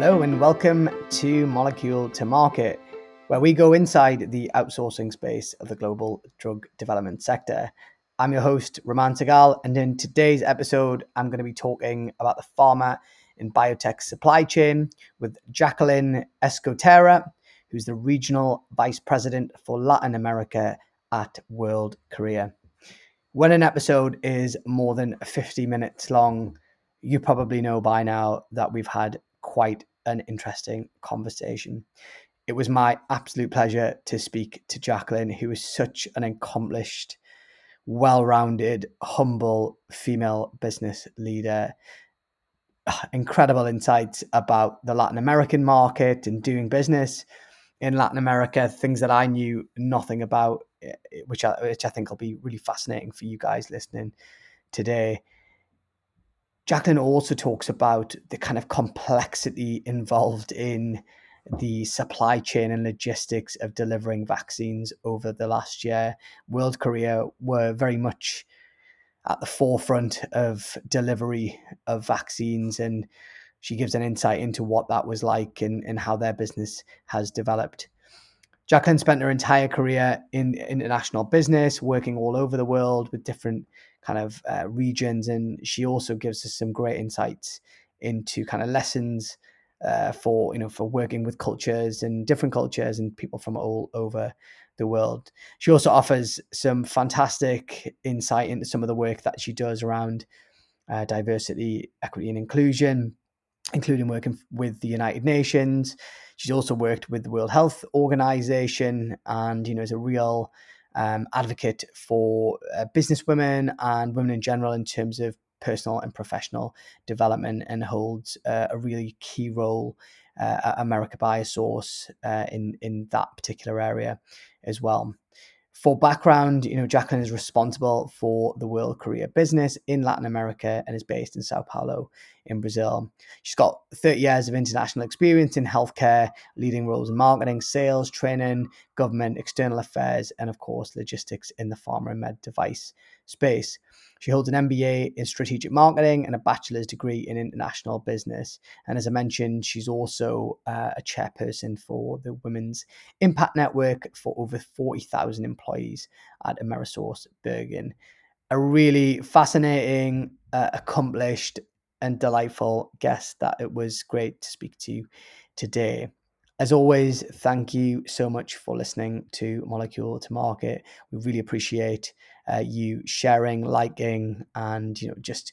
Hello, and welcome to Molecule to Market, where we go inside the outsourcing space of the global drug development sector. I'm your host, Raman Segal, and in today's episode, I'm going to be talking about the pharma and biotech supply chain with Jacqueline Escotera, who's the Regional Vice President for Latin America at World Courier. When an episode is more than 50 minutes long, you probably know by now that we've had quite an interesting conversation. It was my absolute pleasure to speak to Jacqueline, who is such an accomplished, well rounded, humble female business leader. Incredible insights about the Latin American market and doing business in Latin America, things that I knew nothing about, eh, which I, which I think will be really fascinating for you guys listening today. Jacqueline also talks about the kind of complexity involved in the supply chain and logistics of delivering vaccines over the last year. World Courier were very much at the forefront of delivery of vaccines and she gives an insight into what that was like and, and how their business has developed. Jacqueline spent her entire career in international business, working all over the world with different kind of uh, regions, and she also gives us some great insights into kind of lessons uh, for you know for working with cultures and different cultures and people from all over the world. She also offers some fantastic insight into some of the work that she does around uh, diversity, equity, and inclusion including working with the United Nations. She's also worked with the World Health Organization and, you know, is a real um, advocate for uh, business women and women in general in terms of personal and professional development and holds uh, a really key role uh, at America Biosource uh, in, in that particular area as well. For background, you know, Jacqueline is responsible for the World Courier business in Latin America and is based in Sao Paulo in Brazil. She's got 30 years of international experience in healthcare, leading roles in marketing, sales, training, government, external affairs, and of course, logistics in the pharma and med device space. She holds an MBA in strategic marketing and a bachelor's degree in international business. And as I mentioned, she's also uh, a chairperson for the Women's Impact Network for over 40,000 employees at Amerisource Bergen. A really fascinating, uh, accomplished, and delightful guest that it was great to speak to today. As always, thank you so much for listening to Molecule to Market. We really appreciate uh, you sharing, liking, and you know just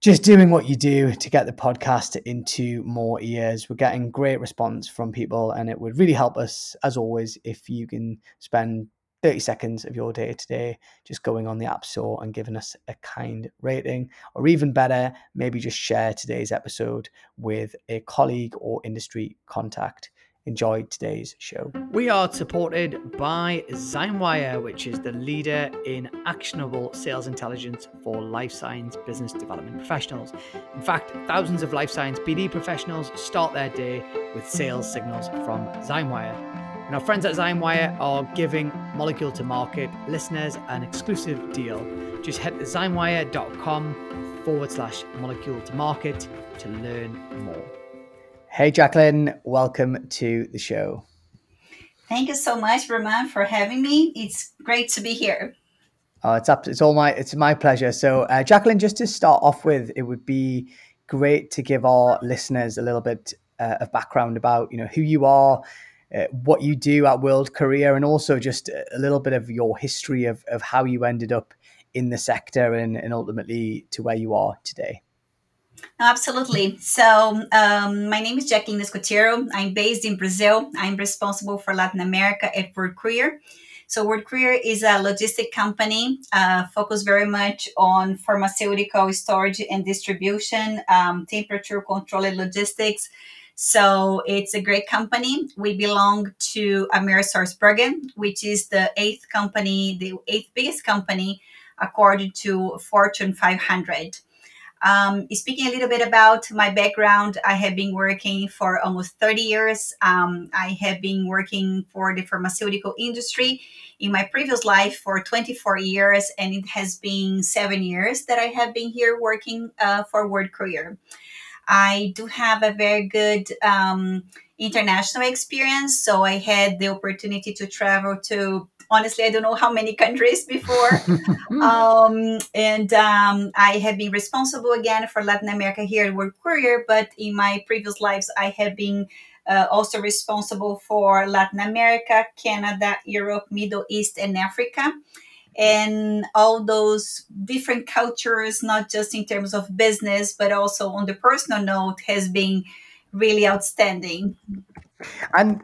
just doing what you do to get the podcast into more ears. We're getting great response from people, and it would really help us, as always, if you can spend 30 seconds of your day today just going on the App Store and giving us a kind rating, or even better, maybe just share today's episode with a colleague or industry contact. Enjoy today's show. We are supported by Zymewire, which is the leader in actionable sales intelligence for life science business development professionals. In fact, thousands of life science BD professionals start their day with sales signals from Zymewire. And our friends at Zymewire are giving Molecule to Market listeners an exclusive deal. Just head to zymewire.com forward slash molecule to market to learn more. Hey, Jacqueline, welcome to the show. Thank you so much, Raman, for having me. It's great to be here. Oh, it's up. It's all my. It's my pleasure. So, uh, Jacqueline, just to start off with, it would be great to give our listeners a little bit uh, of background about you know who you are, uh, what you do at World Courier, and also just a little bit of your history of, of how you ended up in the sector and, and ultimately to where you are today. Absolutely. So, um, my name is Jacqueline Escotero. I'm based in Brazil. I'm responsible for Latin America at World Courier. So, World Courier is a logistic company uh, focused very much on pharmaceutical storage and distribution, um, temperature controlled logistics, so it's a great company. We belong to AmerisourceBergen, which is the eighth company, the eighth biggest company according to Fortune 500. Um, speaking a little bit about my background, I have been working for almost 30 years. Um, I have been working for the pharmaceutical industry in my previous life for 24 years, and it has been seven years that I have been here working uh, for World Courier. I do have a very good um, international experience. So I had the opportunity to travel to, honestly, I don't know how many countries before. um, and um, I have been responsible again for Latin America here at World Courier, but in my previous lives, I have been uh, also responsible for Latin America, Canada, Europe, Middle East, and Africa. And all those different cultures, not just in terms of business, but also on the personal note, has been really outstanding. and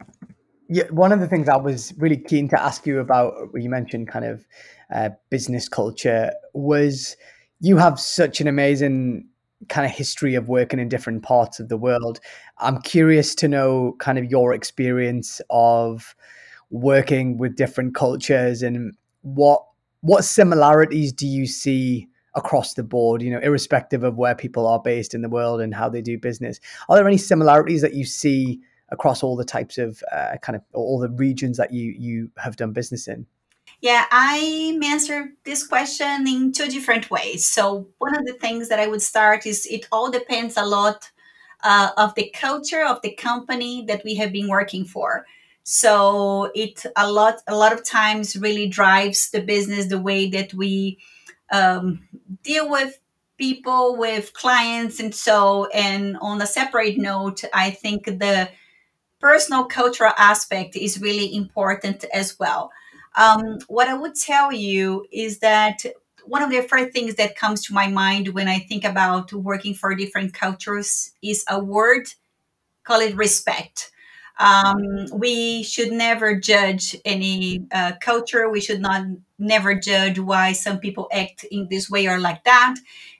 yeah, one of the things I was really keen to ask you about, you mentioned kind of uh, business culture, was you have such an amazing kind of history of working in different parts of the world. I'm curious to know kind of your experience of working with different cultures and what what similarities do you see across the board you know irrespective of where people are based in the world and how they do business are there any similarities that you see across all the types of uh, kind of all the regions that you you have done business in Yeah, I answer this question in two different ways. So, one of the things that I would start is it all depends a lot uh, of the culture of the company that we have been working for. So, it a lot a lot of times really drives the business the way that we um, deal with people, with clients, and so. And on a separate note, I think the personal cultural aspect is really important as well. Um, what I would tell you is that one of the first things that comes to my mind when I think about working for different cultures is a word call it respect. Um, we should never judge any uh, culture. We should not never judge why some people act in this way or like that,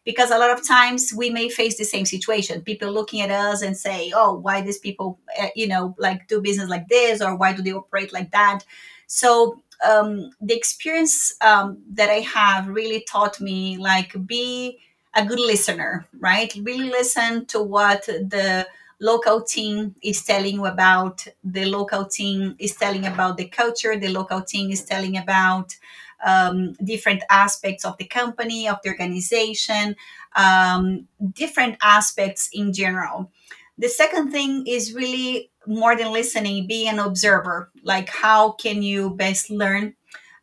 because a lot of times we may face the same situation. People looking at us and say, "Oh, why these people, uh, you know, like do business like this, or why do they operate like that?" So um, the experience um, that I have really taught me, like, be a good listener, right? Really listen to what the local team is telling you about the local team is telling about the culture the local team is telling about um, different aspects of the company of the organization um, different aspects in general. The second thing is really more than listening be an observer like how can you best learn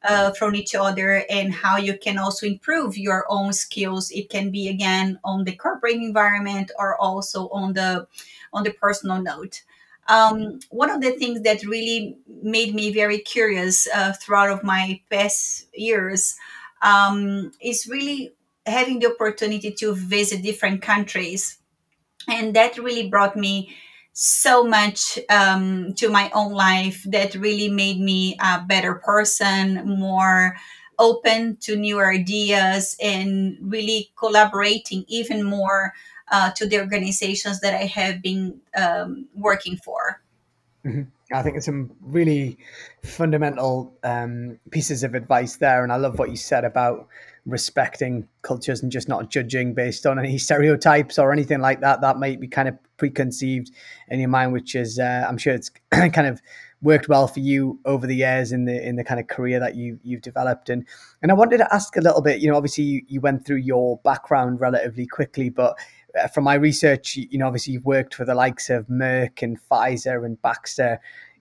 uh, from each other and how you can also improve your own skills. It can be again on the corporate environment or also on the on the personal note um, one of the things that really made me very curious uh, throughout of my past years um, is really having the opportunity to visit different countries. And that really brought me so much um, to my own life that really made me a better person more open to new ideas and really collaborating even more uh, to the organizations that i have been um, working for Mhm. I think it's some really fundamental um, pieces of advice there, and I love what you said about respecting cultures and just not judging based on any stereotypes or anything like that that might be kind of preconceived in your mind. Which is, uh, I'm sure it's kind of worked well for you over the years in the in the kind of career that you you've developed. And and I wanted to ask a little bit. You know, obviously you, you went through your background relatively quickly, but Uh, from my research, you know, obviously you've worked for the likes of Merck and Pfizer and Baxter.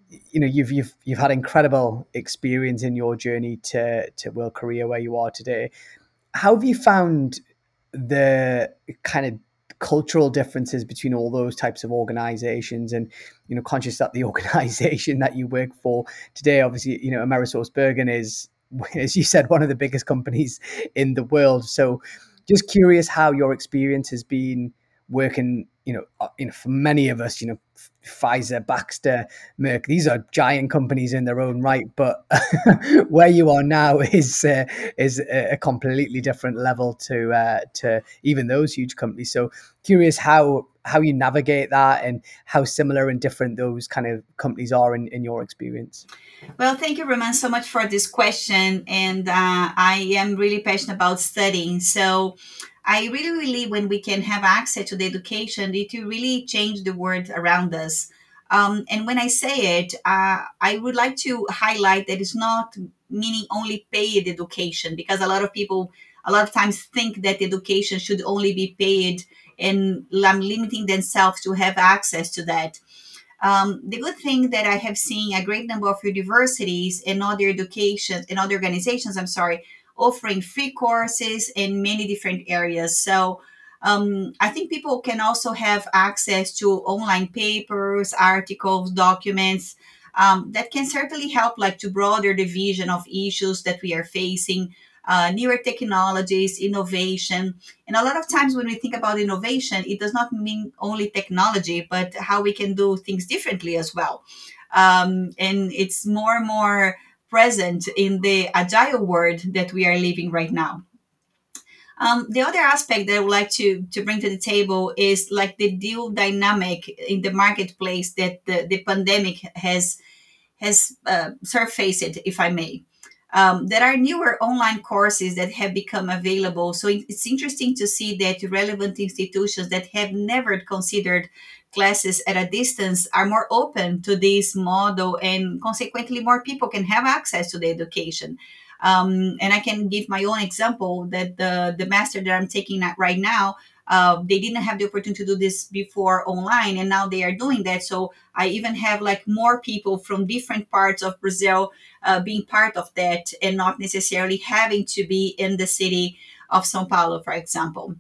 You know, you've you've you've had incredible experience in your journey to to World Courier where you are today. How have you found the kind of cultural differences between all those types of organizations and you know conscious that the organization that you work for today obviously you know Amerisource Bergen is as you said one of the biggest companies in the world so just curious how your experience has been working you know uh, you know for many of us you know Pfizer, Baxter, Merck. These are giant companies in their own right, but where you are now is uh, is a completely different level to uh, to even those huge companies. So curious how how you navigate that and how similar and different those kind of companies are in, in your experience. Well, thank you, Roman, so much for this question. And uh, I am really passionate about studying. So I really believe when we can have access to the education, it will really change the world around us. Um, and when I say it, uh, I would like to highlight that it's not meaning only paid education because a lot of people a lot of times think that education should only be paid and limiting themselves to have access to that. Um, the good thing that I have seen a great number of universities and other education and other organizations, I'm sorry, offering free courses in many different areas. So um, I think people can also have access to online papers, articles, documents um, that can certainly help, like to broaden the vision of issues that we are facing, uh, newer technologies, innovation. And a lot of times when we think about innovation, it does not mean only technology, but how we can do things differently as well. Um, and it's more and more present in the agile world that we are living right now. Um, the other aspect that I would like to, to bring to the table is like the deal dynamic in the marketplace that the, the pandemic has has uh, surfaced, if I may. Um, there are newer online courses that have become available. So it's interesting to see that relevant institutions that have never considered classes at a distance are more open to this model, and consequently, more people can have access to the education. Um, and I can give my own example that the, the master that I'm taking right now, uh, they didn't have the opportunity to do this before online, and now they are doing that. So I even have like more people from different parts of Brazil uh, being part of that, and not necessarily having to be in the city of São Paulo, for example.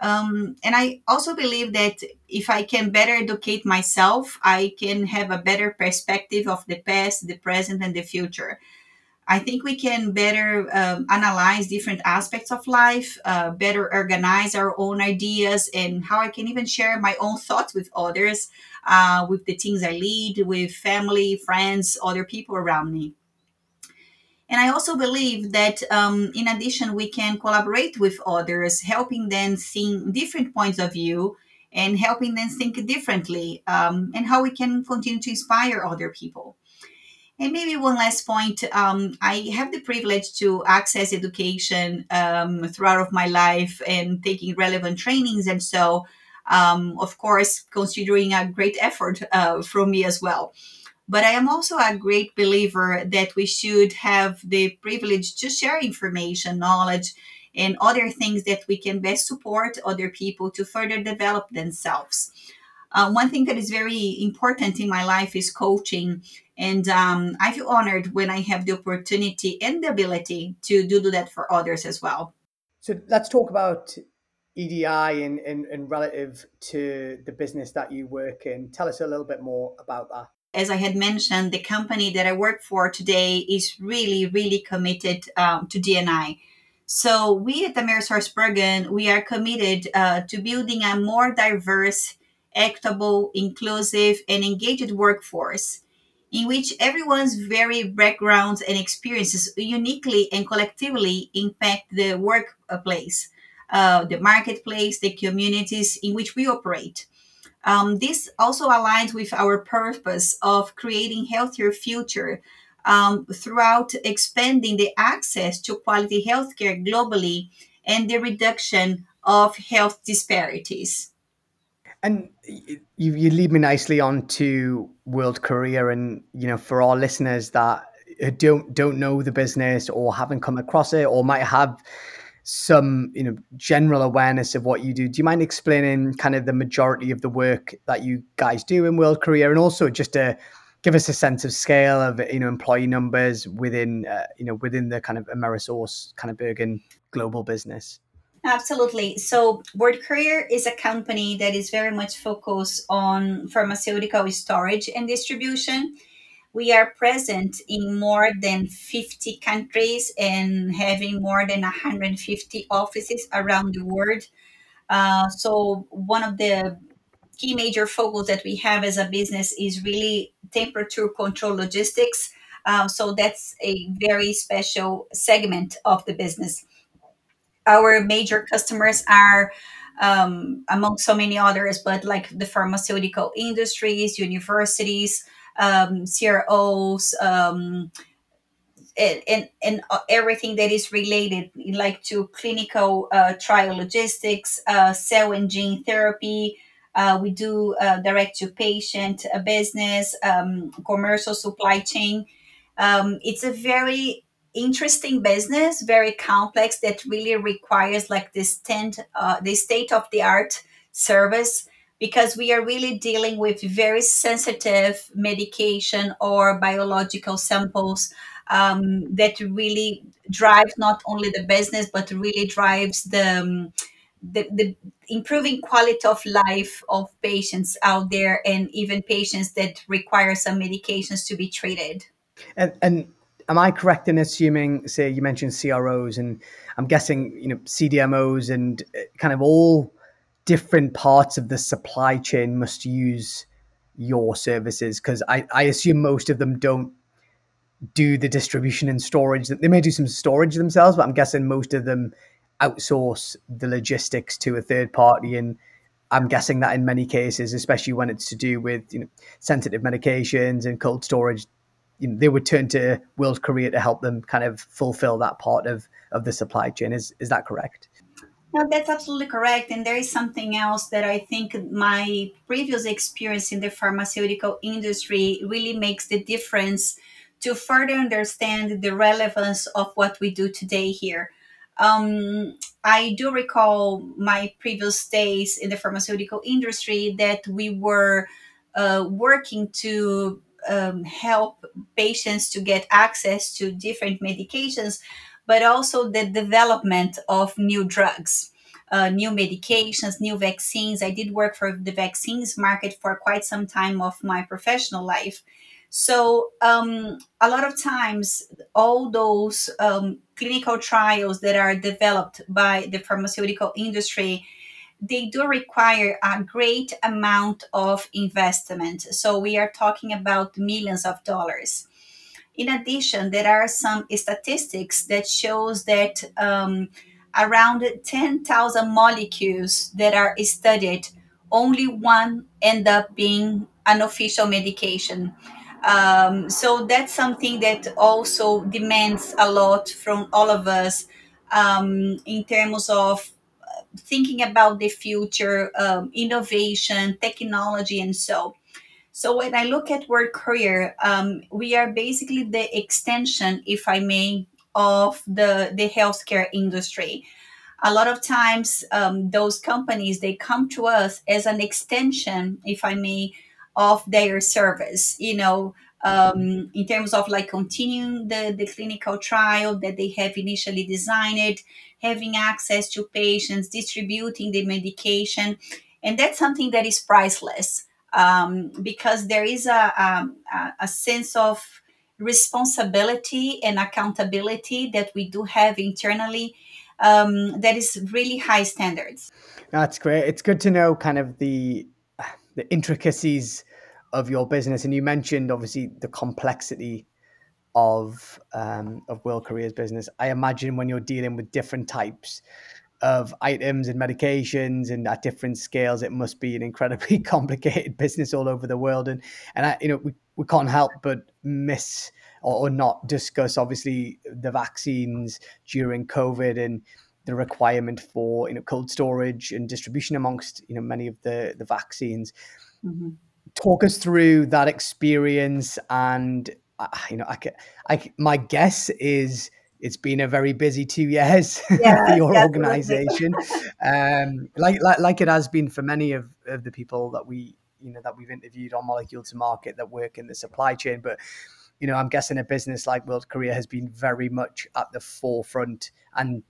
Um, and I also believe that if I can better educate myself, I can have a better perspective of the past, the present, and the future. I think we can better um, analyze different aspects of life, uh, better organize our own ideas, and how I can even share my own thoughts with others, uh, with the teams I lead, with family, friends, other people around me. And I also believe that um, in addition, we can collaborate with others, helping them see different points of view and helping them think differently, um, and how we can continue to inspire other people. And maybe one last point um, I have the privilege to access education um, throughout of my life and taking relevant trainings. And so, um, of course, considering a great effort uh, from me as well. But I am also a great believer that we should have the privilege to share information, knowledge, and other things that we can best support other people to further develop themselves. Uh, one thing that is very important in my life is coaching. And um, I feel honored when I have the opportunity and the ability to do, do that for others as well. So let's talk about EDI and, and, and relative to the business that you work in. Tell us a little bit more about that. As I had mentioned, the company that I work for today is really, really committed um, to DNI. So we at AmerisourceBergen, we are committed uh, to building a more diverse equitable, inclusive, and engaged workforce in which everyone's varied backgrounds and experiences uniquely and collectively impact the workplace, uh, the marketplace, the communities in which we operate. Um, this also aligns with our purpose of creating healthier future um, throughout expanding the access to quality healthcare globally and the reduction of health disparities. And you, you lead me nicely on to World Courier, and you know, for our listeners that don't don't know the business or haven't come across it, or might have some you know general awareness of what you do. Do you mind explaining kind of the majority of the work that you guys do in World Courier, and also just to give us a sense of scale of you know employee numbers within uh, you know within the kind of Amerisource kind of Bergen global business? Absolutely. So, World Courier is a company that is very much focused on pharmaceutical storage and distribution. We are present in more than 50 countries and having more than 150 offices around the world. Uh, so, one of the key major focus that we have as a business is really temperature control logistics. Uh, so, that's a very special segment of the business our major customers are um, among so many others, but like the pharmaceutical industries, universities, um, CROs, um, and, and, and, everything that is related, like to clinical uh, trial logistics, uh, cell and gene therapy. Uh, we do uh, direct to patient uh, business, um, commercial supply chain. Um, it's a very interesting business, very complex that really requires like this tent, uh, the state of the art service because we are really dealing with very sensitive medication or biological samples um, that really drives not only the business but really drives the, um, the, the improving quality of life of patients out there and even patients that require some medications to be treated. And, and am I correct in assuming, say, you mentioned CROs, and I'm guessing you know CDMOs and uh, kind of all different parts of the supply chain must use your services because I, I assume most of them don't do the distribution and storage. They may do some storage themselves, but I'm guessing most of them outsource the logistics to a third party and I'm guessing that in many cases, especially when it's to do with you know sensitive medications and cold storage, you know, they would turn to World Courier to help them kind of fulfill that part of, of the supply chain. Is is that correct? No, that's absolutely correct. And there is something else that I think my previous experience in the pharmaceutical industry really makes the difference to further understand the relevance of what we do today here. Um, I do recall my previous days in the pharmaceutical industry that we were uh, working to um, help patients to get access to different medications, but also the development of new drugs. Uh, new medications, new vaccines. I did work for the vaccines market for quite some time of my professional life. So, um, a lot of times, all those um, clinical trials that are developed by the pharmaceutical industry they do require a great amount of investment. So we are talking about millions of dollars. In addition, there are some statistics that shows that um, around 10,000 molecules that are studied, only one end up being an official medication. Um, so that's something that also demands a lot from all of us um, in terms of thinking about the future, um, innovation, technology, and so. So when I look at World Courier, um, we are basically the extension, if I may, of the the healthcare industry. A lot of times, um, those companies they come to us as an extension, if I may, of their service. You know, um, in terms of like continuing the, the clinical trial that they have initially designed, having access to patients, distributing the medication. And that's something that is priceless um, because there is a, a, a sense of responsibility and accountability that we do have internally um, that is really high standards. That's great. It's good to know kind of the the intricacies of your business, and you mentioned obviously the complexity of um, of World Courier's business. I imagine when you're dealing with different types of items and medications and at different scales, it must be an incredibly complicated business all over the world. And and I, you know we, we can't help but miss or, or not discuss obviously the vaccines during COVID and the requirement for you know cold storage and distribution amongst you know many of the the vaccines. Mm-hmm. Talk us through that experience and you know, I, I, my guess is it's been a very busy two years yeah, for your organization, um, like, like like it has been for many of, of the people that we you know that we've interviewed on Molecule to Market that work in the supply chain. But you know, I'm guessing a business like World Courier has been very much at the forefront and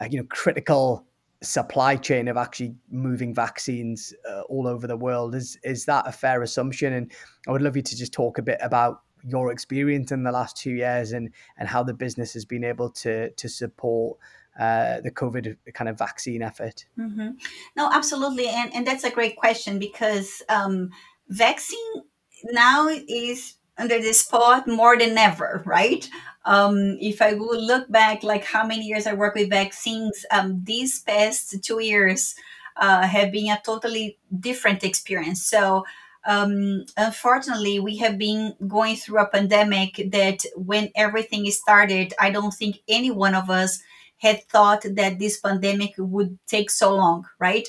uh, you know critical supply chain of actually moving vaccines uh, all over the world. Is is that a fair assumption? And I would love you to just talk a bit about your experience in the last two years and and how the business has been able to to support uh, the COVID kind of vaccine effort? Mm-hmm. No, absolutely, and and that's a great question because um, vaccine now is under the spot more than ever, right? Um, if I would look back, like how many years I work with vaccines, um, these past two years uh, have been a totally different experience. So um, unfortunately, we have been going through a pandemic that when everything started, I don't think any one of us had thought that this pandemic would take so long, right?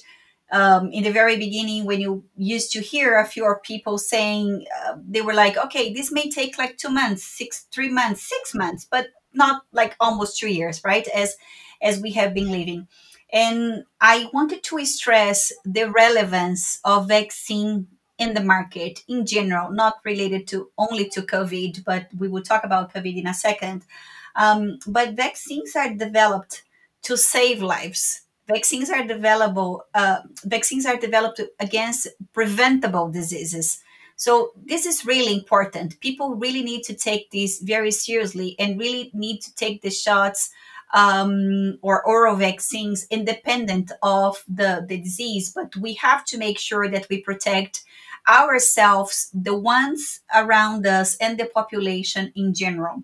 Um, in the very beginning, when you used to hear a few people saying, uh, they were like, okay, this may take like two months, six, three months, six months, but not like almost two years, right? As as we have been living. And I wanted to stress the relevance of vaccine in the market in general, not related to only to COVID, but we will talk about COVID in a second. Um, but vaccines are developed to save lives. Vaccines are developable. Uh, vaccines are developed against preventable diseases. So this is really important. People really need to take this very seriously and really need to take the shots um, or oral vaccines independent of the, the disease. But we have to make sure that we protect ourselves, the ones around us, and the population in general.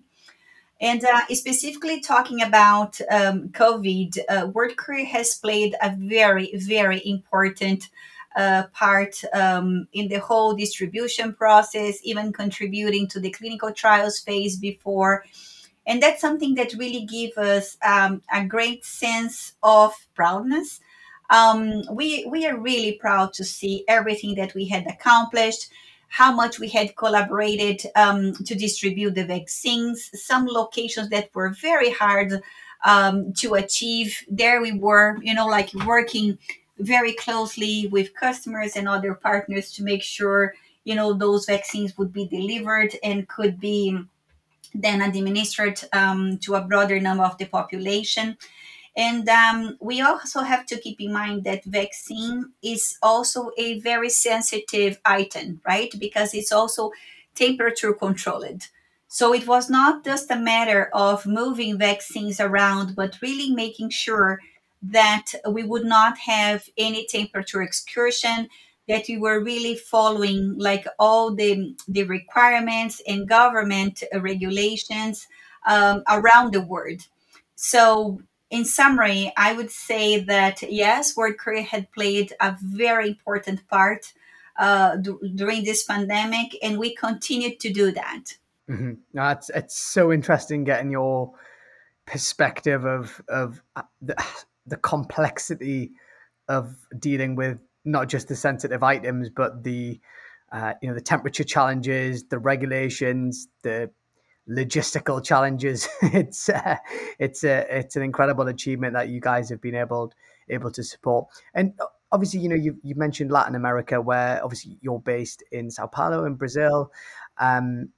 And uh, specifically talking about um, COVID, uh, World Courier has played a very, very important uh, part um, in the whole distribution process, even contributing to the clinical trials phase before. And that's something that really gives us um, a great sense of proudness. Um, we, we are really proud to see everything that we had accomplished how much we had collaborated um, to distribute the vaccines, some locations that were very hard um, to achieve. There we were, you know, like working very closely with customers and other partners to make sure, you know, those vaccines would be delivered and could be then administered um, to a broader number of the population. And um, we also have to keep in mind that vaccine is also a very sensitive item, right? Because it's also temperature controlled. So it was not just a matter of moving vaccines around, but really making sure that we would not have any temperature excursion, that we were really following like all the, the requirements and government regulations um, around the world. So in summary, I would say that yes, World Courier had played a very important part uh, d- during this pandemic, and we continue to do that. Mm-hmm. No, it's it's so interesting getting your perspective of of uh, the, the complexity of dealing with not just the sensitive items, but the uh, you know the temperature challenges, the regulations, the logistical challenges. it's uh, it's a it's an incredible achievement that you guys have been able able to support. And uh, obviously, you know, you you mentioned Latin America, where obviously you're based in Sao Paulo in Brazil. Um,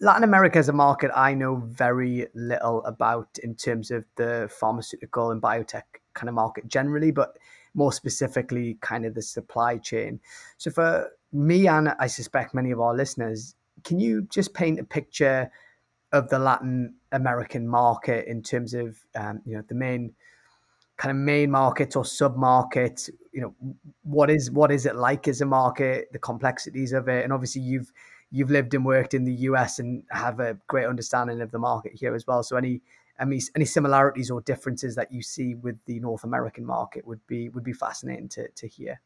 Latin America is a market I know very little about in terms of the pharmaceutical and biotech kind of market generally, but more specifically, kind of the supply chain. So, for me and I suspect many of our listeners, can you just paint a picture of the Latin American market in terms of um, you know the main kind of main markets or sub markets? You know, what is what is it like as a market, the complexities of it, and obviously you've you've lived and worked in the US and have a great understanding of the market here as well. So any any any similarities or differences that you see with the North American market would be would be fascinating to to hear.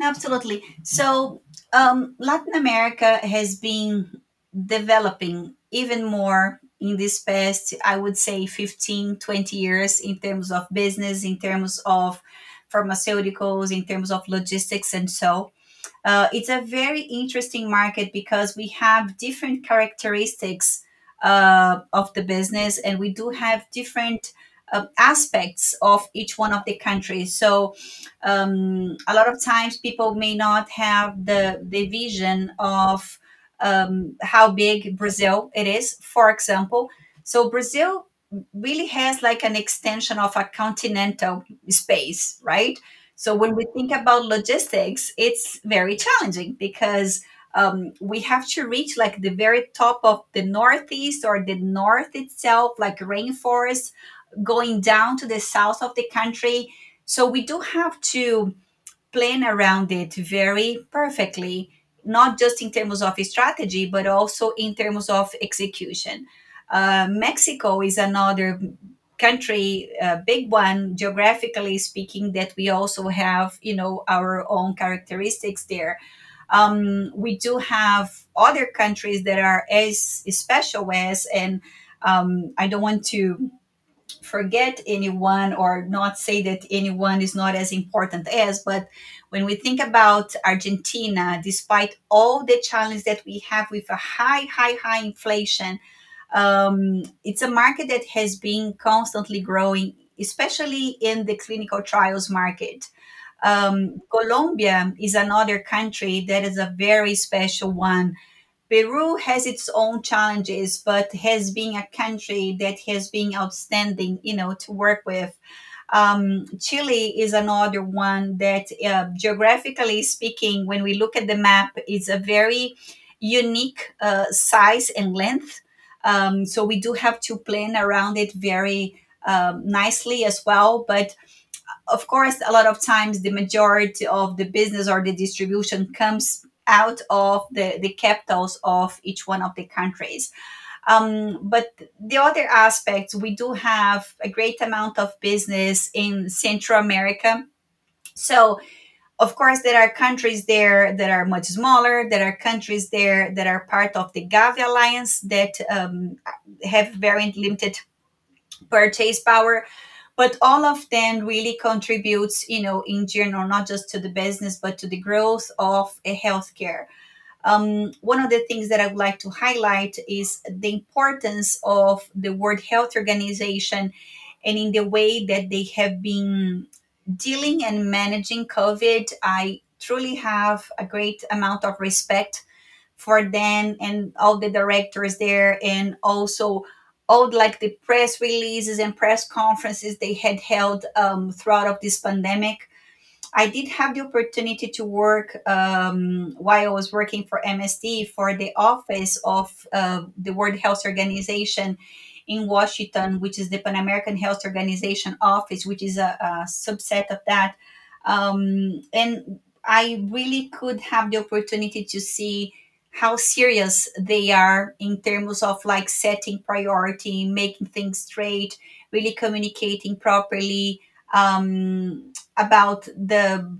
Absolutely. So um, Latin America has been developing even more in this past i would say 15 20 years in terms of business in terms of pharmaceuticals in terms of logistics and so. Uh, it's a very interesting market because we have different characteristics uh, of the business and we do have different uh, aspects of each one of the countries. So um, a lot of times people may not have the, the vision of um, how big Brazil it is, for example. So Brazil really has like an extension of a continental space, right? So when we think about logistics, it's very challenging because um, we have to reach like the very top of the northeast or the north itself, like rainforest, going down to the south of the country. So we do have to plan around it very perfectly not just in terms of strategy, but also in terms of execution. Uh, Mexico is another country, a big one geographically speaking, that we also have, you know, our own characteristics there. Um, we do have other countries that are as special as, and um, I don't want to forget anyone or not say that anyone is not as important as, but when we think about Argentina, despite all the challenges that we have with a high, high, high inflation, Um, it's a market that has been constantly growing, especially in the clinical trials market. Um, Colombia is another country that is a very special one. Peru has its own challenges, but has been a country that has been outstanding, you know, to work with. Um, Chile is another one that, uh, geographically speaking, when we look at the map, is a very unique uh, size and length. Um, so we do have to plan around it very um, nicely as well. But of course, a lot of times the majority of the business or the distribution comes out of the, the capitals of each one of the countries. Um, but the other aspects, we do have a great amount of business in Central America. So, of course, there are countries there that are much smaller. There are countries there that are part of the Gavi Alliance that um, have very limited purchase power but all of them really contributes you know in general not just to the business but to the growth of a healthcare um, one of the things that i would like to highlight is the importance of the world health organization and in the way that they have been dealing and managing covid. I truly have a great amount of respect for them and all the directors there. And also all like the press releases and press conferences they had held um, throughout of this pandemic i did have the opportunity to work um, while i was working for msd for the office of uh, the world health organization in washington which is the pan american health organization office which is a, a subset of that. Um, and i really could have the opportunity to see how serious they are in terms of like setting priority, making things straight, really communicating properly um, about the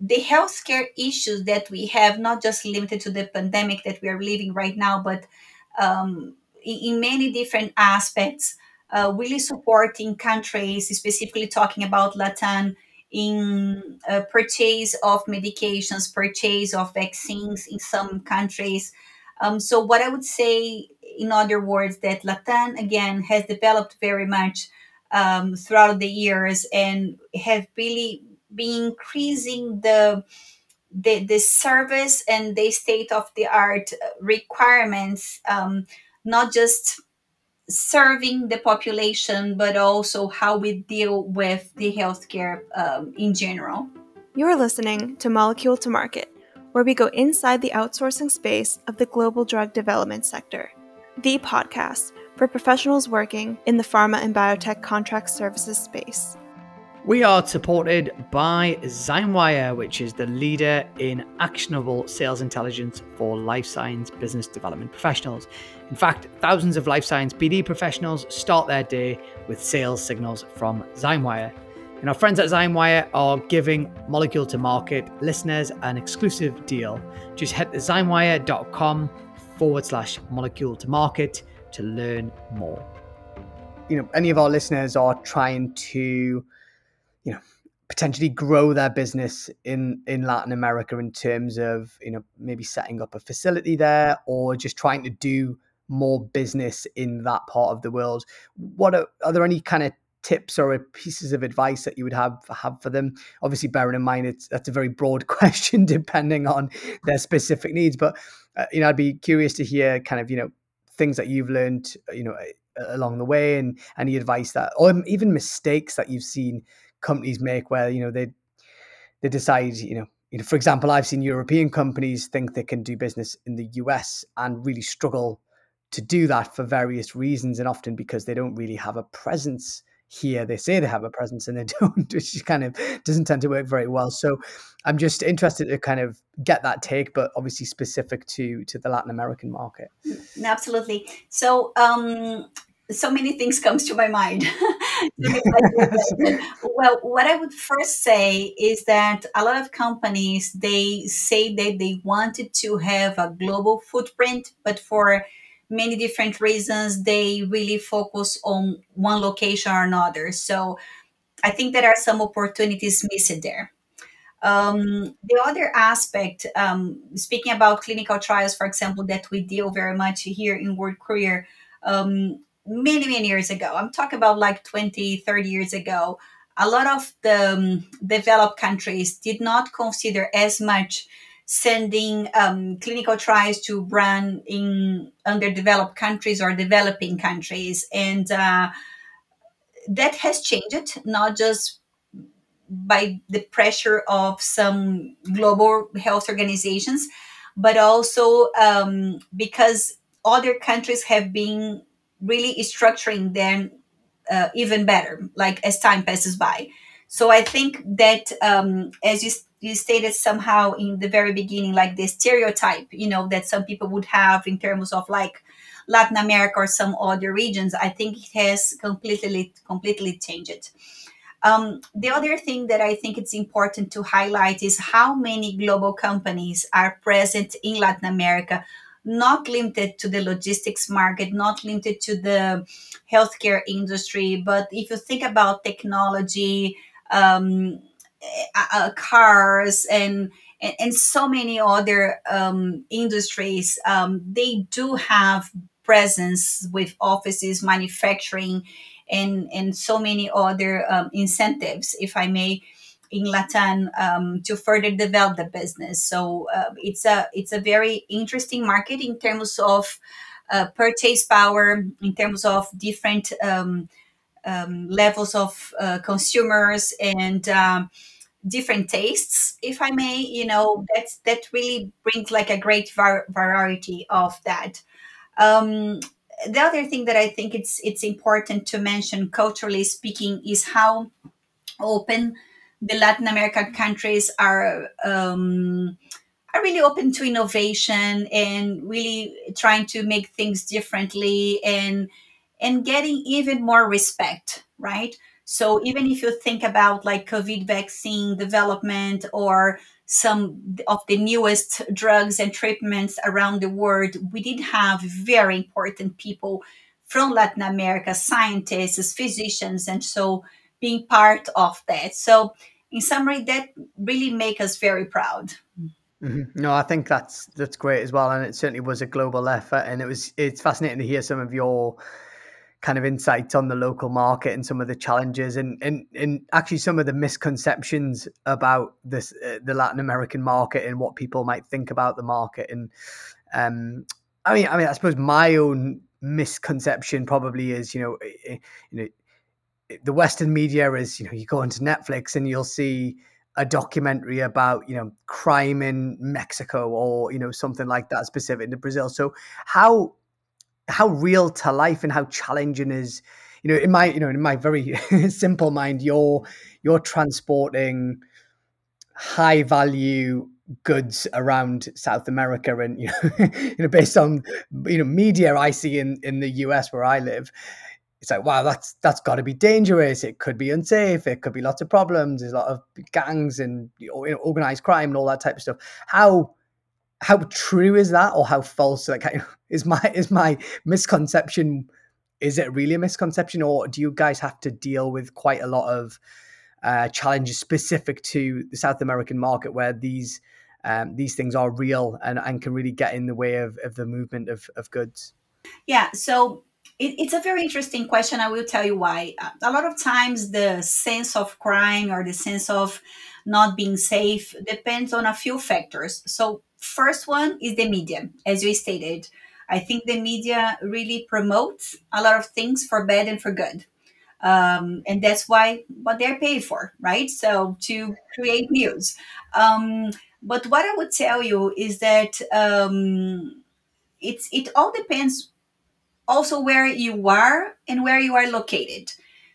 the healthcare issues that we have, not just limited to the pandemic that we are living right now, but um, in, in many different aspects, uh, really supporting countries, specifically talking about Latin in uh, purchase of medications, purchase of vaccines in some countries. Um, so, what I would say, in other words, that Latin again has developed very much um, throughout the years and have really been increasing the the, the service and the state of the art requirements, um, not just serving the population, but also how we deal with the healthcare um, in general. You're listening to Molecule to Market, where we go inside the outsourcing space of the global drug development sector, the podcast for professionals working in the pharma and biotech contract services space. We are supported by Zymewire, which is the leader in actionable sales intelligence for life science business development professionals. In fact, thousands of life science BD professionals start their day with sales signals from Zymewire. And our friends at Zymewire are giving Molecule to Market listeners an exclusive deal. Just head to zymewire.com forward slash molecule to market to learn more. You know, any of our listeners are trying to you know potentially grow their business in in Latin America in terms of you know maybe setting up a facility there or just trying to do more business in that part of the world what are, are there any kind of tips or pieces of advice that you would have have for them obviously bearing in mind it's that's a very broad question depending on their specific needs but uh, you know I'd be curious to hear kind of you know things that you've learned uh, you know along the way and any advice that or even mistakes that you've seen companies make where you know they they decide you know you know for example I've seen European companies think they can do business in the US and really struggle to do that for various reasons and often because they don't really have a presence here they say they have a presence and they don't which kind of doesn't tend to work very well. So i'm just interested to kind of get that take but obviously specific to to the latin american market. Mm, absolutely. So um so many things comes to my mind. Well what i would first say is that a lot of companies they say that they wanted to have a global footprint but for many different reasons they really focus on one location or another. So i think there are some opportunities missed there. Um, the other aspect um, speaking about clinical trials for example that we deal very much here in world courier um, many, many years ago, I'm talking about like 20, 30 years ago, a lot of the um, developed countries did not consider as much sending um, clinical trials to run in underdeveloped countries or developing countries. And uh, that has changed, not just by the pressure of some global health organizations, but also um, because other countries have been really structuring them uh, even better, like as time passes by. So I think that, um, as you, you stated somehow in the very beginning, like the stereotype, you know, that some people would have in terms of like Latin America or some other regions, I think it has completely, completely changed. Um, the other thing that I think it's important to highlight is how many global companies are present in Latin America, not limited to the logistics market, not limited to the healthcare industry, but if you think about technology, um, uh, uh, cars, and, and, and so many other um, industries, um, they do have presence with offices, manufacturing, and and so many other um, incentives, if I may, in Latin um, to further develop the business. So uh, it's a it's a very interesting market in terms of uh, purchase power, in terms of different um, um levels of uh, consumers and um, different tastes, if I may. You know that that really brings like a great var- variety of that. Um, the other thing that I think it's it's important to mention, culturally speaking, is how open the Latin American countries are um, are really open to innovation and really trying to make things differently and and getting even more respect, right? So even if you think about like COVID vaccine development or some of the newest drugs and treatments around the world, we did have very important people from Latin America, scientists, physicians, and so being part of that. So, in summary, that really make us very proud. Mm-hmm. No, I think that's that's great as well, and it certainly was a global effort, and it was it's fascinating to hear some of your kind of insights on the local market and some of the challenges and and, and actually some of the misconceptions about this uh, the Latin American market and what people might think about the market. And um I mean I mean I suppose my own misconception probably is you know you know the western media is you know you go into Netflix and you'll see a documentary about you know crime in Mexico or you know something like that specific to Brazil. So how how real to life and how challenging is you know in my you know in my very simple mind you're you're transporting high value goods around South America and you know, you know based on you know media I see in in the US where I live it's like wow that's that's got to be dangerous. It could be unsafe. It could be lots of problems. There's a lot of gangs and you know, organized crime and all that type of stuff. How how true is that or how false? Like is my is my misconception is it really a misconception or do you guys have to deal with quite a lot of uh, challenges specific to the south american market where these um, these things are real and, and can really get in the way of, of the movement of, of goods? Yeah so it, it's a very interesting question. I will tell you why. A lot of times the sense of crime or the sense of not being safe depends on a few factors. So First one is the media, as you stated. I think the media really promotes a lot of things for bad and for good. Um, and that's why what they're paid for, right? So to create news. Um, but what I would tell you is that um, it's it all depends also where you are and where you are located.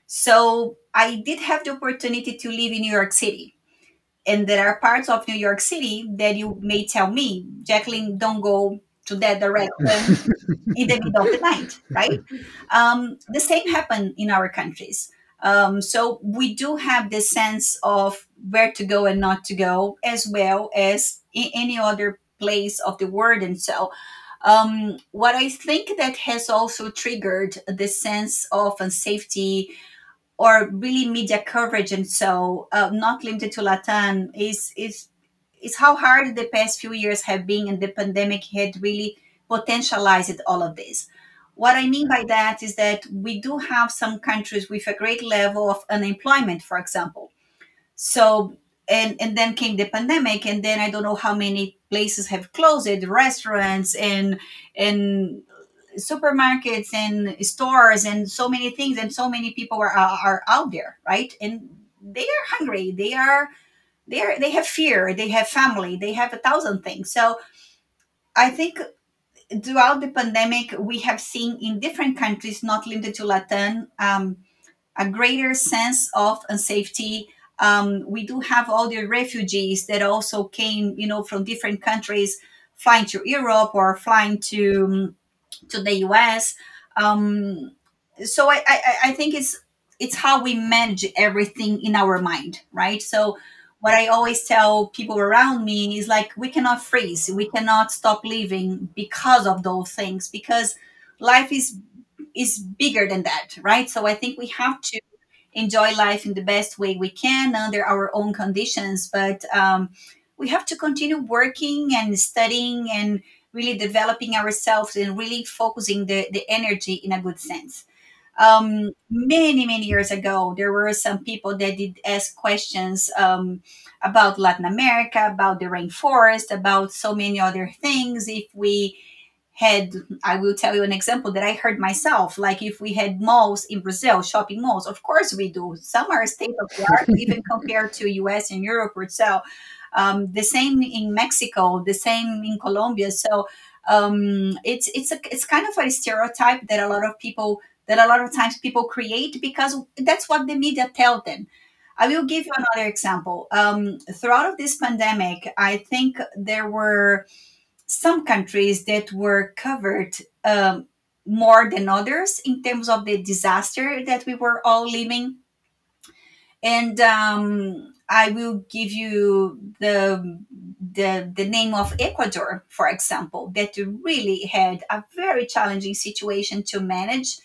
So I did have the opportunity to live in New York City and there are parts of New York City that you may tell me, Jacqueline, don't go to that direction in the middle of the night, right? Um, the same happened in our countries. Um, so we do have this sense of where to go and not to go, as well as in any other place of the world. And so, um, what I think that has also triggered the sense of unsafety or really media coverage and so uh, not limited to latin is is is how hard the past few years have been and the pandemic had really potentialized all of this What I mean by that is that we do have some countries with a great level of unemployment, for example. So, and, and then came the pandemic, and then I don't know how many places have closed, restaurants and and supermarkets and stores and so many things, and so many people are are out there, right? And they are hungry. They are they are they have fear. They have family. They have a thousand things. So I think throughout the pandemic, we have seen in different countries, not limited to Latin, um, a greater sense of unsafety. Um, we do have all the refugees that also came, you know, from different countries, flying to Europe or flying to to the US. Um, so I, I, I think it's it's how we manage everything in our mind, right? So what I always tell people around me is like we cannot freeze, we cannot stop living because of those things because life is is bigger than that, right? So I think we have to enjoy life in the best way we can under our own conditions, but um, we have to continue working and studying and really developing ourselves and really focusing the, the energy in a good sense. Um, many many years ago there were some people that did ask questions um, about latin america about the rainforest about so many other things. If we had i will tell you an example that i heard myself like if we had malls in brazil shopping malls of course we do. Some are state of the art even compared to us and europe itself so um, the same in mexico the same in colombia. So um, it's it's a, it's kind of a stereotype that a lot of people that a lot of times people create because that's what the media tell them. I will give you another example. Um, throughout of this pandemic i think there were some countries that were covered um, more than others in terms of the disaster that we were all living. And um, I will give you the, the the name of Ecuador, for example, that really had a very challenging situation to manage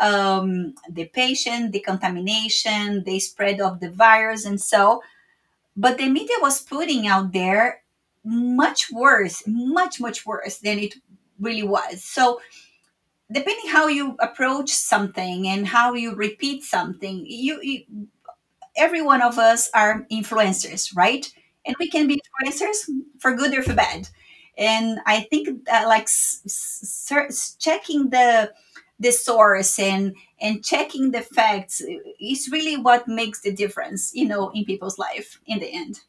um, the patient, the contamination, the spread of the virus, and so. But the media was putting out there much worse, much, much worse than it really was. So, depending how you approach something and how you repeat something, you, you every one of us are influencers, right? And we can be influencers for good or for bad. And I think that like checking the the source and and checking the facts is really what makes the difference, you know, in people's life in the end.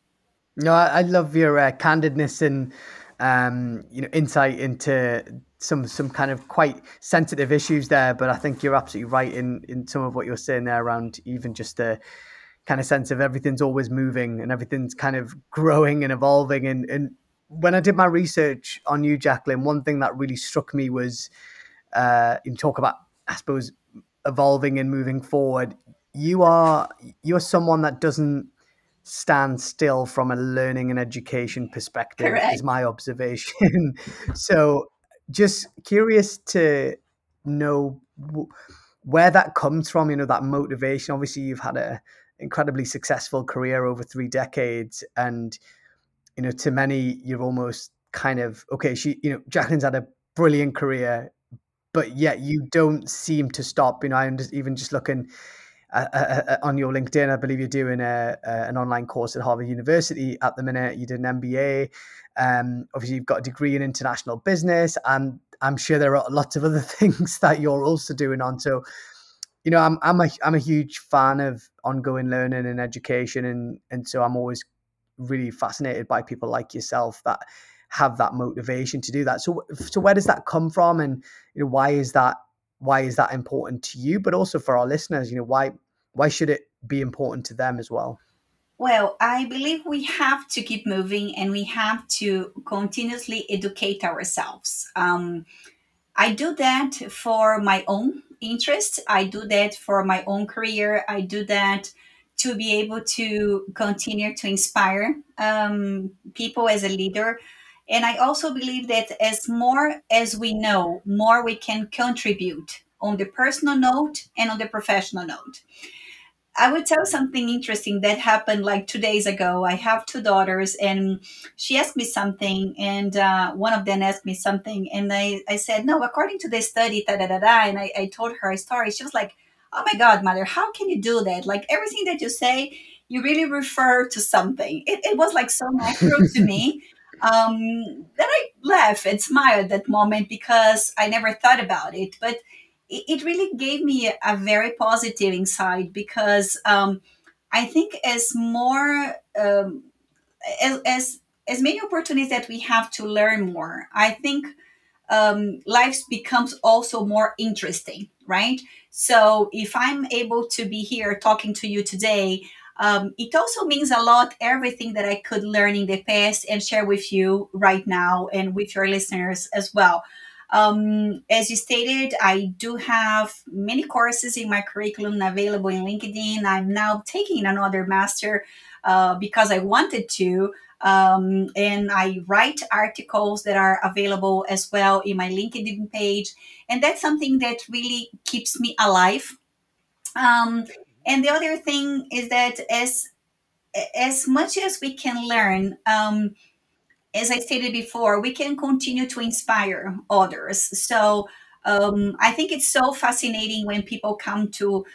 No, I, I love your uh, candidness and um, you know insight into some some kind of quite sensitive issues there. But I think you're absolutely right in in some of what you're saying there around even just the kind of sense of everything's always moving and everything's kind of growing and evolving. And and when I did my research on you, Jacqueline, one thing that really struck me was uh, in talk about I suppose evolving and moving forward. You are you're someone that doesn't stand still from a learning and education perspective is my observation so just curious to know where that comes from you know that motivation obviously you've had a incredibly successful career over three decades and you know to many you're almost kind of okay she you know jacqueline's had a brilliant career but yet you don't seem to stop you know i'm just even just looking uh, uh, uh, on your LinkedIn, I believe you're doing a, an online course at Harvard University at the minute. You did an MBA. Um, obviously, you've got a degree in international business, and I'm sure there are lots of other things that you're also doing on. So, you know, I'm I'm a I'm a huge fan of ongoing learning and education, and and so I'm always really fascinated by people like yourself that have that motivation to do that. So, so where does that come from, and you know, why is that why is that important to you but also for our listeners you know why why should it be important to them as well Well, I believe we have to keep moving and we have to continuously educate ourselves. Um, I do that for my own interest. I do that for my own career. I do that to be able to continue to inspire um, people as a leader. And I also believe that as more as we know, more we can contribute on the personal note and on the professional note I would tell something interesting that happened like two days ago. I have two daughters, and she asked me something, and uh, one of them asked me something, and I, I said, No, according to the study, da da da da. And I, I told her a story. She was like, Oh my God, mother, how can you do that? Like everything that you say, you really refer to something. It, it was like so natural to me um, that I laughed and smiled at that moment because I never thought about it. But it, really gave me a, very positive insight because um, I think as more um, as, as as many opportunities that we have to learn more, I think um, life becomes also more interesting, right? So if I'm able to be here talking to you today, um, it also means a lot everything that I could learn in the past and share with you right now and with your listeners as well. Um, as you stated, I do have many courses in my curriculum available in LinkedIn. I'm now taking another master uh, because I wanted to. Um, and I write articles that are available as well in my LinkedIn page. And that's something that really keeps me alive. Um, and the other thing is that as as much as we can learn, um, as I stated before, we can continue to inspire others. So um, I think it's so fascinating when people come to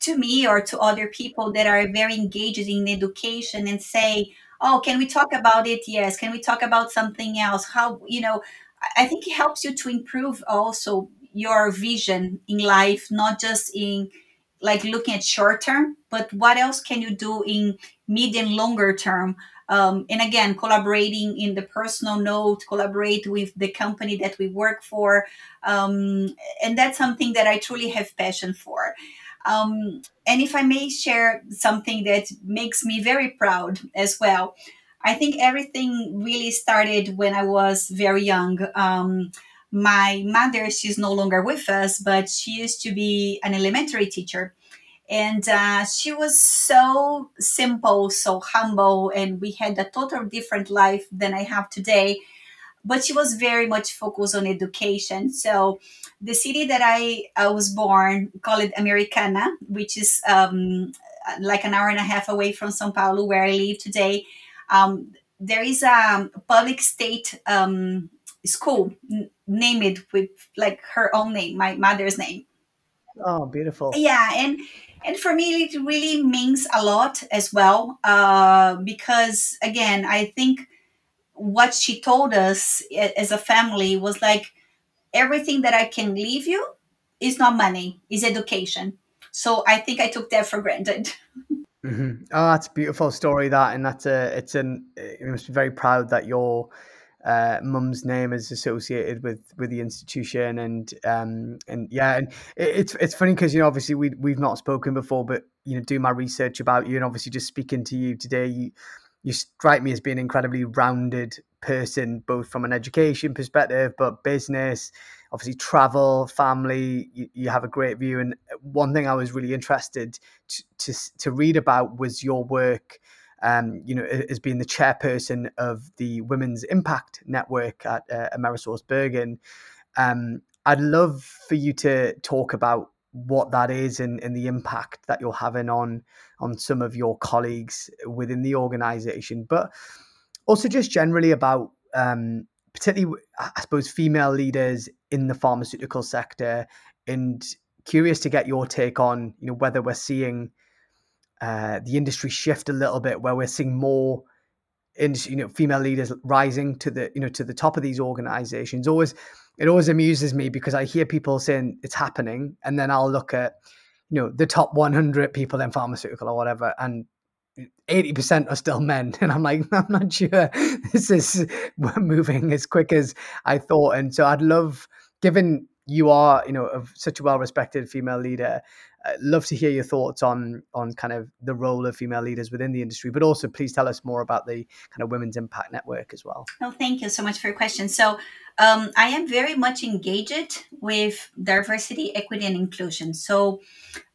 to me or to other people that are very engaged in education and say, "Oh, can we talk about it? Yes. Can we talk about something else? How you know?" I think it helps you to improve also your vision in life, not just in like looking at short term, but what else can you do in medium longer term? Um, and again, collaborating in the personal note, collaborate with the company that we work for, um, and that's something that I truly have passion for. Um, and if I may share something that makes me very proud as well, I think everything really started when I was very young. Um, my mother, she's no longer with us, but she used to be an elementary teacher. And uh, she was so simple, so humble, and we had a total different life than I have today. But she was very much focused on education. So the city that I, I was born, call it Americana, which is um, like an hour and a half away from Sao Paulo, where I live today. Um, there is a public state um, school n- named with like her own name, my mother's name. Oh, beautiful. Yeah, and and for me it really means a lot as well uh, because again, I think what she told us as a family was like everything that I can leave you is not money, is education. So I think I took that for granted. hmm Oh, that's a beautiful story. That and that's a it's an you must be very proud that your uh, mum's name is associated with with the institution and um and yeah and it, it's it's funny because you know obviously we we've not spoken before but you know doing my research about you and obviously just speaking to you today you you strike me as being an incredibly rounded person both from an education perspective but business obviously travel family you, you have a great view. And one thing i was really interested to, to to read about was your work um, you know, as being the chairperson of the Women's Impact Network at uh, AmerisourceBergen. Um, I'd love for you to talk about what that is and, and the impact that you're having on on some of your colleagues within the organization, but also just generally about um, particularly, I suppose, female leaders in the pharmaceutical sector. And curious to get your take on, you know, whether we're seeing uh, the industry shift a little bit, where we're seeing more in you know female leaders rising to the you know to the top of these organizations. Always it always amuses me because i hear people saying it's happening and then i'll look at you know the top 100 people in pharmaceutical or whatever and 80% are still men. And i'm like i'm not sure this is we're moving as quick as i thought. And so i'd love given you are you know of such a well respected female leader uh, love to hear your thoughts on on kind of the role of female leaders within the industry, but also please tell us more about the kind of Women's Impact Network as well. Oh, thank you so much for your question. So, um, I am very much engaged with diversity, equity, and inclusion. So,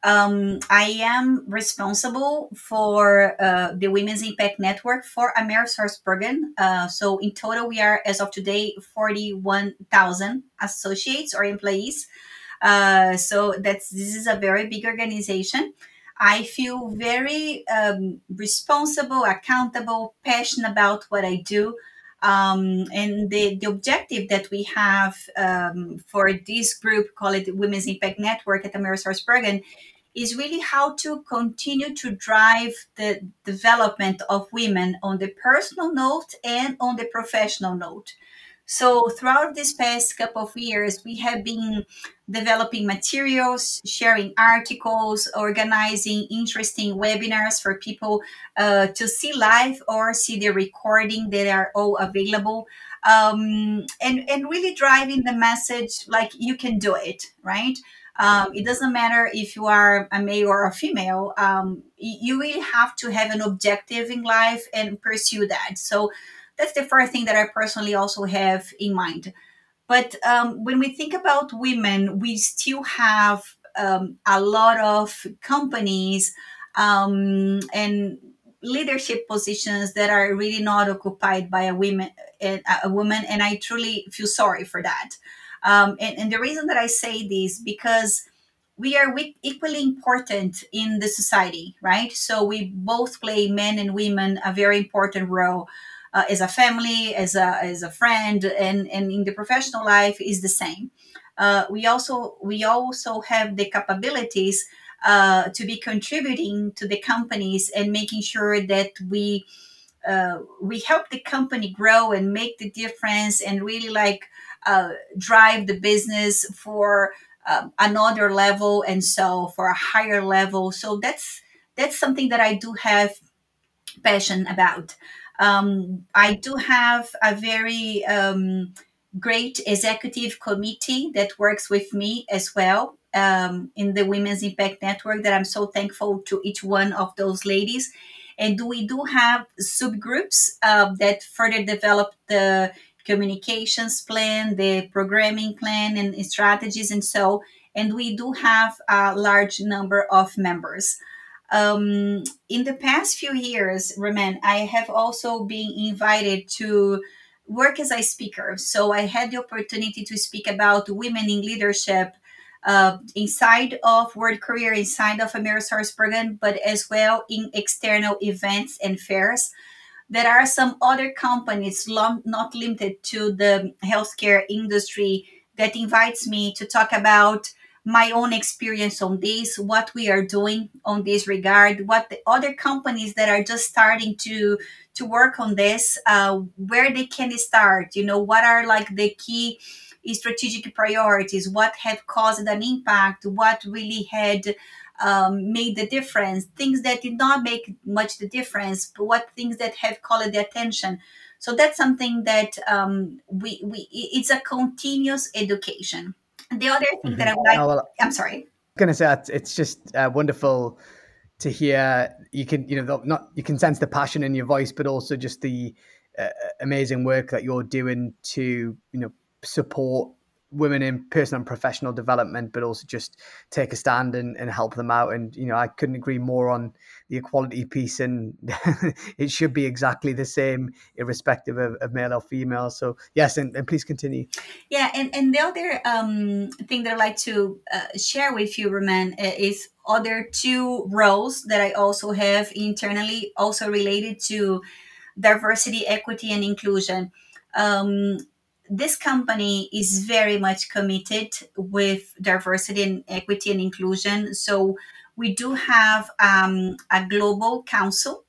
um, I am responsible for uh, the Women's Impact Network for AmerisourceBergen. Uh, so, in total, we are, as of today, 41,000 associates or employees. Uh, so that's this is a very big organization. I feel very um, responsible, accountable, passionate about what I do. Um, and the, the objective that we have um, for this group, call it Women's Impact Network at AmerisourceBergen, is really how to continue to drive the development of women on the personal note and on the professional note. So, throughout this past couple of years, we have been developing materials, sharing articles, organizing interesting webinars for people uh, to see live or see the recording. They are all available. Um, and, and really driving the message like you can do it, right? Um, it doesn't matter if you are a male or a female. Um, you really have to have an objective in life and pursue that. So, that's the first thing that I personally also have in mind. But um, when we think about women, we still have um, a lot of companies um, and leadership positions that are really not occupied by a woman, a woman, and I truly feel sorry for that. Um, and, and the reason that I say this because we are equally important in the society, right? So we both play men and women a very important role uh, as a family, as a as a friend, and and in the professional life is the same. Uh, we also we also have the capabilities uh, to be contributing to the companies and making sure that we uh, we help the company grow and make the difference and really like uh, drive the business for um, another level and so for a higher level. So that's that's something that I do have passion about. Um, I do have a very um, great executive committee that works with me as well um, in the Women's Impact Network that I'm so thankful to each one of those ladies. And we do have subgroups uh, that further develop the communications plan, the programming plan, and strategies, and so. And we do have a large number of members. Um, in the past few years, Roman, I have also been invited to work as a speaker. So I had the opportunity to speak about women in leadership uh, inside of World Courier, inside of AmerisourceBergen, but as well in external events and fairs. There are some other companies, not limited to the healthcare industry, that invites me to talk about my own experience on this, what we are doing on this regard, what the other companies that are just starting to to work on this, uh, where they can start. You know, what are like the key strategic priorities? What have caused an impact? What really had um, made the difference? Things that did not make much the difference, but what things that have called the attention. So that's something that um, we we it's a continuous education the other thing mm-hmm. that I would like, oh, well, I'm sorry. I'm gonna say it's just uh, wonderful to hear. You can, you know, not you can sense the passion in your voice, but also just the uh, amazing work that you're doing to, you know, support women in personal and professional development, but also just take a stand and, and help them out. And, you know, I couldn't agree more on the equality piece. And it should be exactly the same, irrespective of, of male or female. So, yes, and, and please continue. Yeah. And, and the other um, thing that I'd like to uh, share with you, Roman, uh, is other two roles that I also have internally, also related to diversity, equity, and inclusion. Um, this company is very much committed with diversity and equity and inclusion. So we do have um, a global council,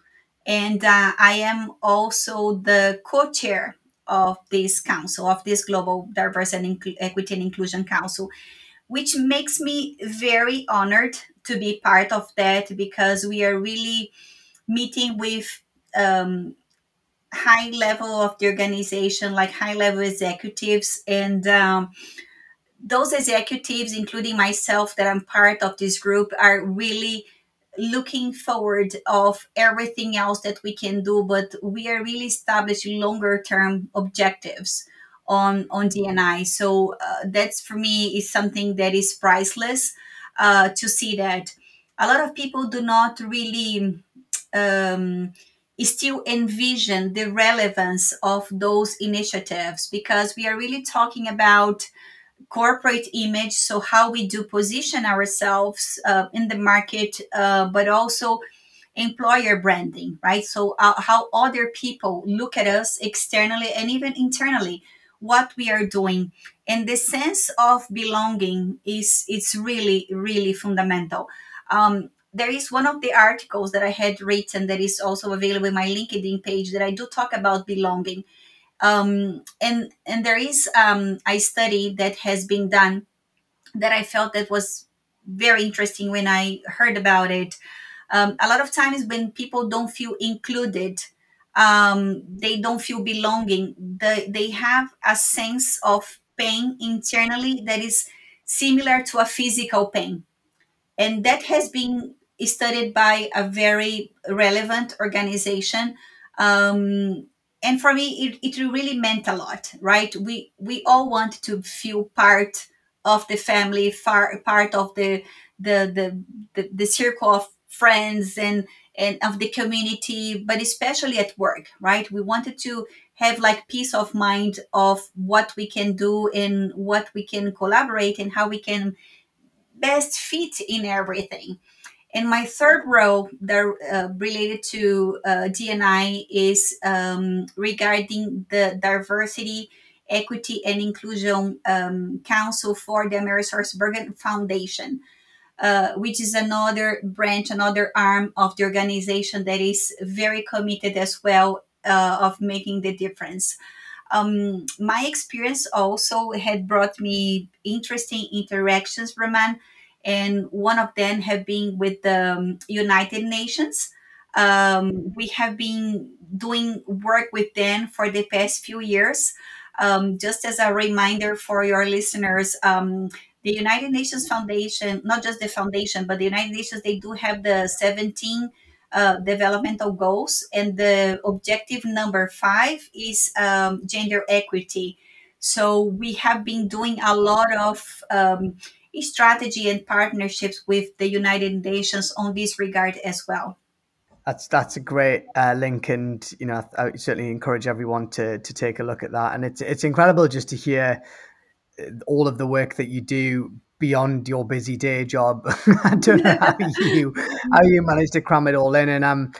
and uh, I am also the co-chair of this council, of this global diversity and equity and inclusion council, which makes me very honored to be part of that because we are really meeting with um, high level of the organization, like high level executives, and um, those executives, including myself, that I'm part of this group, are really looking forward of everything else that we can do. But we are really establishing longer term objectives on on dni so uh, that's for me is something that is priceless uh, to see that a lot of people do not really um, still envision the relevance of those initiatives because we are really talking about corporate image, so how we do position ourselves uh, in the market, uh, but also employer branding, right? So uh, how other people look at us externally and even internally, what we are doing, and the sense of belonging is it's really really fundamental. Um, there is one of the articles that I had written that is also available in my LinkedIn page that I do talk about belonging. Um, and and there is um, a study that has been done that I felt that was very interesting when I heard about it. Um, a lot of times when people don't feel included, um, they don't feel belonging. The, they have a sense of pain internally that is similar to a physical pain, and that has been studied by a very relevant organization. Um, and for me, it, it really meant a lot, right? We we all want to feel part of the family, far part of the the the the, the circle of friends and and of the community, but especially at work, right? We wanted to have like peace of mind of what we can do and what we can collaborate and how we can best fit in everything. And my third role that uh, related to uh, DNI is um, regarding the diversity, equity, and inclusion um, council for the AmerisourceBergen Foundation, uh, which is another branch, another arm of the organization that is very committed as well uh, of making the difference. Um, my experience also had brought me interesting interactions, Roman, and one of them have been with the um, United Nations. Um, we have been doing work with them for the past few years. Um, just as a reminder for your listeners, um, the United Nations Foundation, not just the foundation, but the United Nations, they do have the 17 uh, developmental goals, and the objective number five is um, gender equity. So we have been doing a lot of um, strategy and partnerships with the United Nations on this regard as well. That's that's a great uh, link, and you know I, certainly encourage everyone to to take a look at that. And it's it's incredible just to hear uh, all of the work that you do beyond your busy day job. I don't know how you how you manage to cram it all in, and um.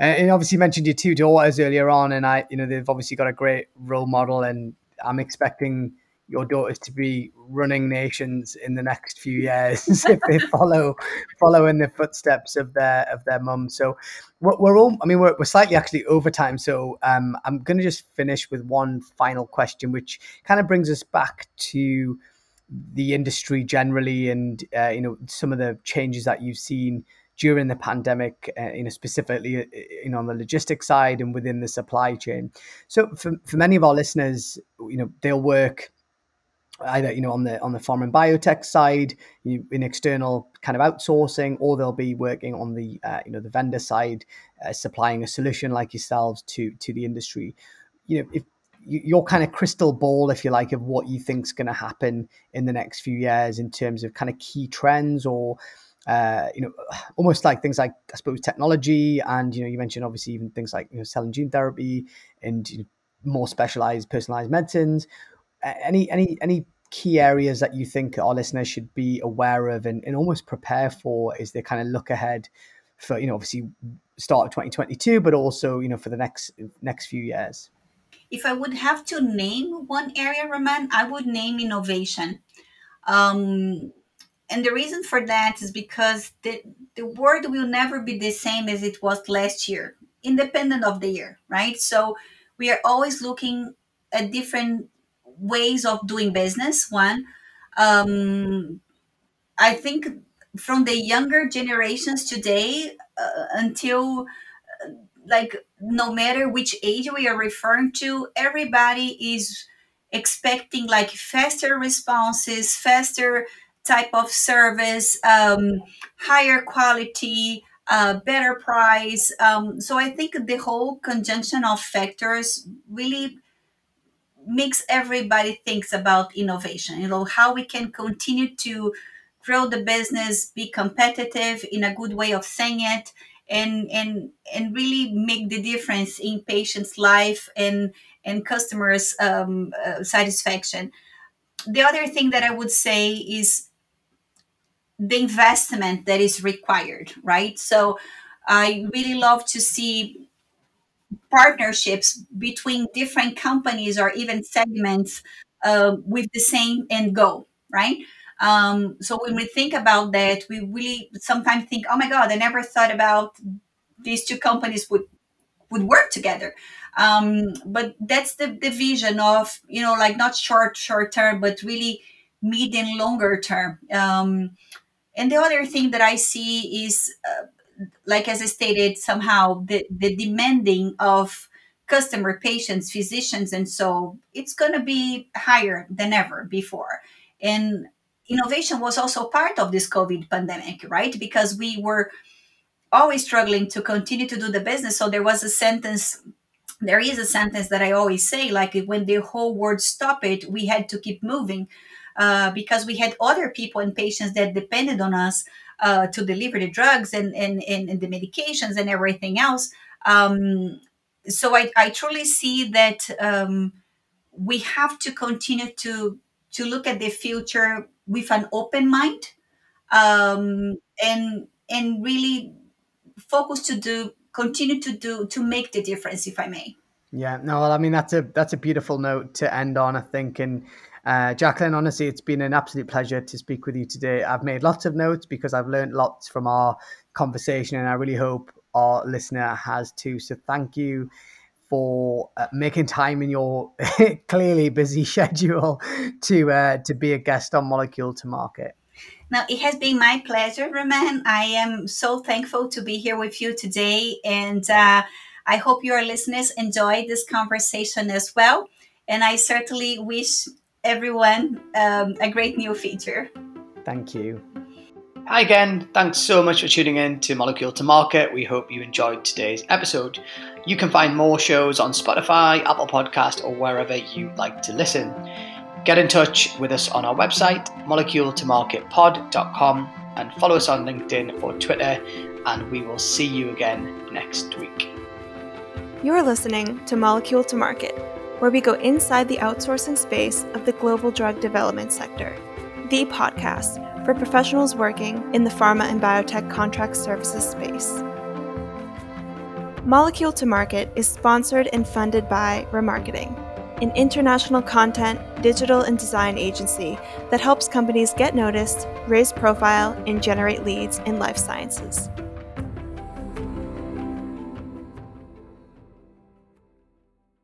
And obviously, you mentioned your two daughters earlier on, and I, you know, they've obviously got a great role model, and I'm expecting your daughters to be running nations in the next few years if they follow follow in the footsteps of their of their mum. So we're, we're all I mean we're, we're slightly actually over time. So um, I'm going to just finish with one final question, which kind of brings us back to the industry generally, and uh, you know some of the changes that you've seen during the pandemic, uh, you know, specifically, uh, you know, on the logistics side and within the supply chain. So for, for many of our listeners, you know, they'll work either you know on the on the pharma and biotech side you, in external kind of outsourcing or they'll be working on the uh, you know the vendor side uh, supplying a solution like yourselves to to the industry you know if your kind of crystal ball if you like of what you think's going to happen in the next few years in terms of kind of key trends or uh, you know, almost like things like I suppose technology, and you know, you mentioned obviously even things like you know, cell and gene therapy and you know, more specialized, personalized medicines. Any any any key areas that you think our listeners should be aware of and, and almost prepare for as they kind of look ahead for you know obviously start of 2022 but also you know for the next next few years if i would have to name one area roman i would name innovation um, and the reason for that is because the, the world will never be the same as it was last year independent of the year right so we are always looking at different ways of doing business. One, um, I think from the younger generations today uh, until like no matter which age we are referring to, everybody is expecting like faster responses, faster type of service, um, higher quality, uh, better price. Um, so I think the whole conjunction of factors really makes everybody thinks about innovation you know how we can continue to grow the business be competitive in a good way of saying it and and and really make the difference in patients life and and customers um, uh, satisfaction the other thing that I would say is the investment that is required, right? So I really love to see partnerships between different companies or even segments uh, with the same end goal, right? Um, so when we think about that, we really sometimes think, oh my God, I never thought about these two companies would would work together. Um, but that's the, the vision of, you know, like not short, short term, but really medium, longer term. Um, and the other thing that I see is, uh, like as I stated, somehow the, the demanding of customer, patients, physicians, and so it's going to be higher than ever before. And innovation was also part of this COVID pandemic, right? Because we were always struggling to continue to do the business. So there was a sentence, there is a sentence that I always say, like when the whole world stopped it, we had to keep moving uh, because we had other people and patients that depended on us uh, to deliver the drugs and, and, and, and, the medications and everything else. Um, so I, I truly see that um, we have to continue to to look at the future with an open mind um, and and really focus to do continue to do to make the difference if i may yeah no well i mean that's a that's a beautiful note to end on i think and uh, Jacqueline, honestly, it's been an absolute pleasure to speak with you today. I've made lots of notes because I've learned lots from our conversation, and I really hope our listener has too. So, thank you for uh, making time in your clearly busy schedule to uh, to be a guest on Molecule to Market. Now, it has been my pleasure, Roman. I am so thankful to be here with you today. And uh, I hope your listeners enjoyed this conversation as well. And I certainly wish everyone um, a great new feature. Thank you. Hi again. Thanks so much for tuning in to Molecule to Market. We hope you enjoyed today's episode. You can find more shows on Spotify, Apple Podcast, or wherever you like to listen. Get in touch with us on our website, moleculetomarketpod.com, and follow us on LinkedIn or Twitter, and we will see you again next week. You're listening to Molecule to Market, where we go inside the outsourcing space of the global drug development sector, the podcast for professionals working in the pharma and biotech contract services space. Molecule to Market is sponsored and funded by ramarketing an international content, digital, and design agency that helps companies get noticed, raise profile, and generate leads in life sciences.